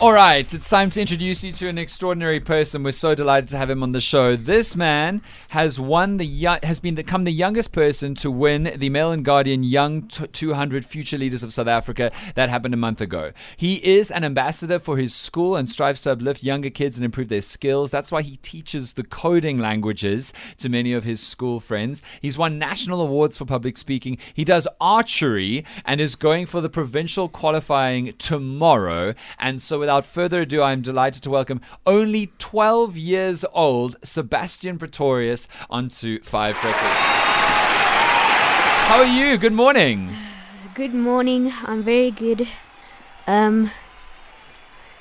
All right, it's time to introduce you to an extraordinary person. We're so delighted to have him on the show. This man has won the has been become the youngest person to win the Mail and Guardian Young 200 Future Leaders of South Africa. That happened a month ago. He is an ambassador for his school and strives to uplift younger kids and improve their skills. That's why he teaches the coding languages to many of his school friends. He's won national awards for public speaking. He does archery and is going for the provincial qualifying tomorrow. And so, without further ado, I'm delighted to welcome only 12 years old Sebastian Pretorius onto Five Breakfast. How are you? Good morning. Good morning. I'm very good. Um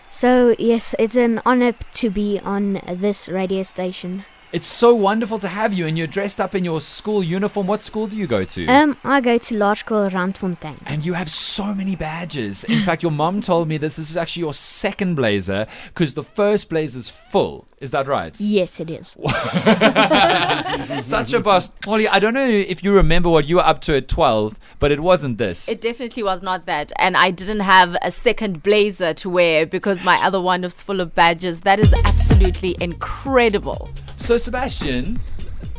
so yes, it's an honor to be on this radio station. It's so wonderful to have you, and you're dressed up in your school uniform. What school do you go to? Um I go to Laerskool Randfontein. and you have so many badges. In fact, your mom told me this. This is actually your second blazer because the first blazer's full. Is that right? Yes, it is. Such a bust. Holly, I don't know if you remember what you were up to at 12, but it wasn't this. It definitely was not that. And I didn't have a second blazer to wear because my other one was full of badges. That is absolutely incredible. So, Sebastian,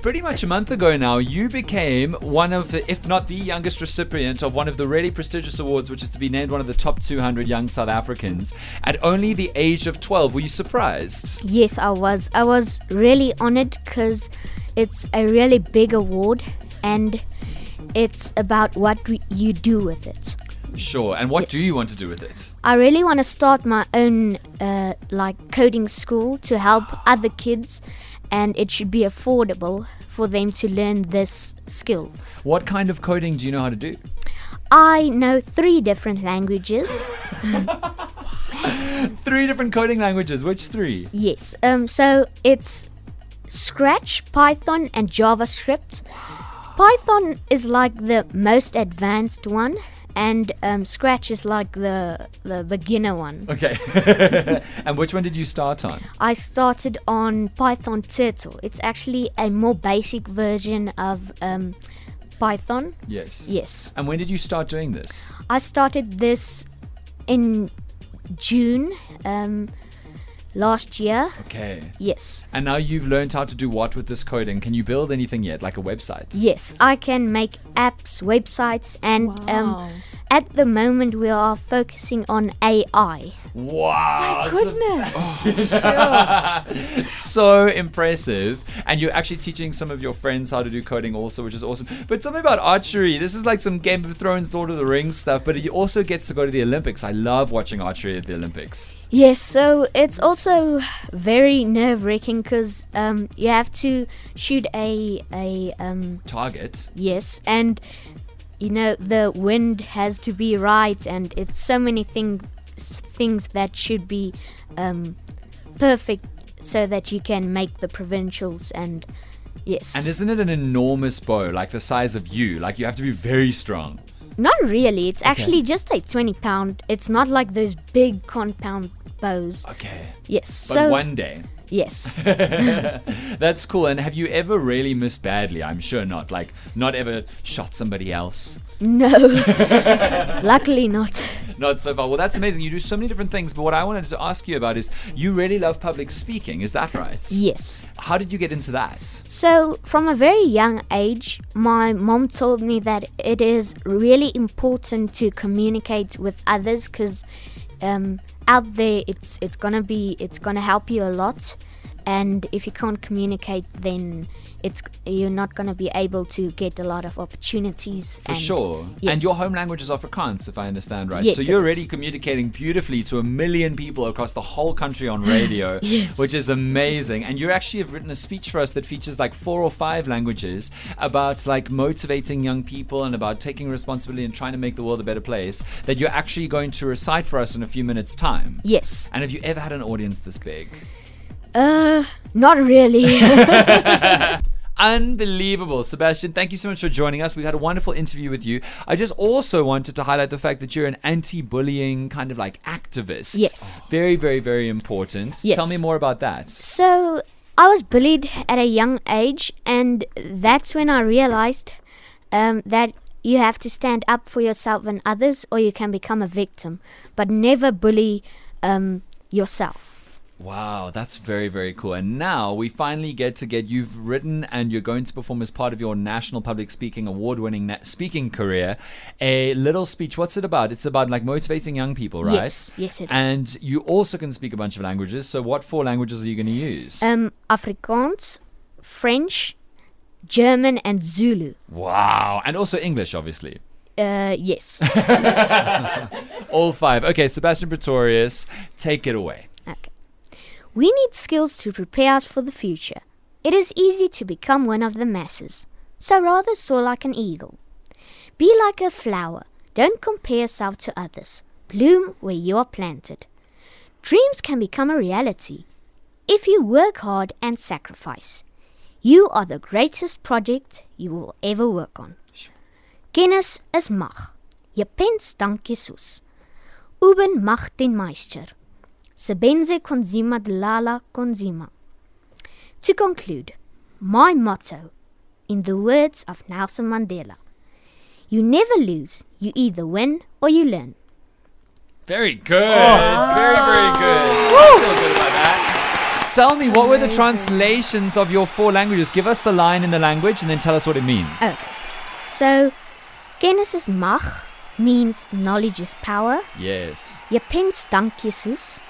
pretty much a month ago now, you became one of the, if not the youngest recipient of one of the really prestigious awards, which is to be named one of the top 200 young South Africans at only the age of 12. Were you surprised? Yes, I was. I was really honored cuz it's a really big award and it's about what we- you do with it. Sure. And what do you want to do with it? I really want to start my own uh, like coding school to help other kids and it should be affordable for them to learn this skill. What kind of coding do you know how to do? I know three different languages. Three different coding languages. Which three? Yes. Um so it's Scratch, Python and JavaScript. Python is like the most advanced one and um, Scratch is like the the beginner one. Okay. and which one did you start on? I started on Python Turtle. It's actually a more basic version of um, Python. Yes. Yes. And when did you start doing this? I started this in June um, last year. Okay. Yes. And now you've learned how to do what with this coding? Can you build anything yet, like a website? Yes, I can make apps, websites, and Wow. um, at the moment we are focusing on AI. Wow. My goodness. so impressive. And you're actually teaching some of your friends how to do coding also, which is awesome. But something about archery. This is like some Game of Thrones, Lord of the Rings stuff, but it also gets to go to the Olympics. I love watching archery at the Olympics. Yes, so it's also very nerve wracking because um, you have to shoot a a um, Target. yes, and you know the wind has to be right, and it's so many things things that should be um, perfect so that you can make the provincials and yes. And isn't it an enormous bow, like the size of you? Like you have to be very strong. Not really. It's actually just a 20 pound. It's not like those big compound bows. Okay. Yes. But so one day. yes. That's cool. And have you ever really missed badly? I'm sure not. Like, not ever shot somebody else. no. Luckily not. Not so far. Well, that's amazing. You do so many different things. But what I wanted to ask you about is you really love public speaking. Is that right? Yes. How did you get into that? So from a very young age, my mom told me that it is really important to communicate with others because um, out there it's it's gonna be it's gonna help you a lot. And if you can't communicate, then it's you're not gonna be able to get a lot of opportunities. For and sure. Yes. And your home language is Afrikaans, if I understand right. Yes, so you're is. already communicating beautifully to a million people across the whole country on radio, Yes. which is amazing. And you actually have written a speech for us that features like four or five languages about like motivating young people and about taking responsibility and trying to make the world a better place that you're actually going to recite for us in a few minutes' time. Yes. And have you ever had an audience this big? Uh, not really. Unbelievable. Sebastian, thank you so much for joining us. We had a wonderful interview with you. I just also wanted to highlight the fact that you're an anti bullying kind of like activist. Yes. Very, very, very important. Yes. Tell me more about that. So I was bullied at a young age, and that's when I realized um, that you have to stand up for yourself and others, or you can become a victim. But never bully um, yourself. Wow, that's very, very cool. And now we finally get to get you've written and you're going to perform as part of your National Public Speaking Award winning na- speaking career a little speech. What's it about? It's about like motivating young people, right? Yes, yes, it is. And you also can speak a bunch of languages. So, what four languages are you going to use? Um, Afrikaans, French, German, and Zulu. wow. And also English, obviously. Uh, yes. All five. Okay, Sebastian Pretorius, take it away. We need skills to prepare us for the future. It is easy to become one of the masses, so rather soar like an eagle. Be like a flower. Don't compare yourself to others. Bloom where you are planted. Dreams can become a reality if you work hard and sacrifice. You are the greatest project you will ever work on. Kennis is mag. Je pens dank Jesus. Uben mag den Meister. Sebenze consima dlala consima. To conclude, my motto, in the words of Nelson Mandela, you never lose, you either win or you learn. Very good. Oh. Very, very good. I feel good about that. Tell me, what were the translations of your four languages? Give us the line in the language and then tell us what it means. Okay. So, Genesis Mach means knowledge is power. Yes, Je pens dank Jesus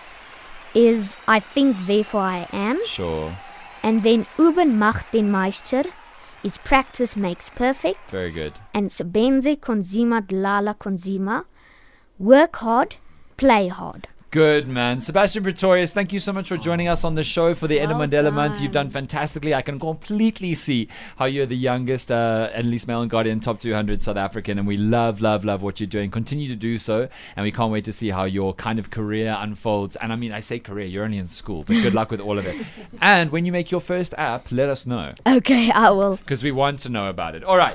is I think therefore I am. sure. And then Uben macht den Meister is practice makes perfect. Very good. And Sebenze consima dlala consima. Work hard, play hard. Good, man. Sebastian Pretorius, thank you so much for joining us on the show for the Well Mandela month. You've done. fantastically. I can completely see how you're the youngest, uh, at least Mail and Guardian top 200 South African, and we love, love, love what you're doing. Continue to do so, and we can't wait to see how your kind of career unfolds. And I mean, I say career, you're only in school, but good luck with all of it. And when you make your first app, let us know Okay, I will. because we want to know about it. All right.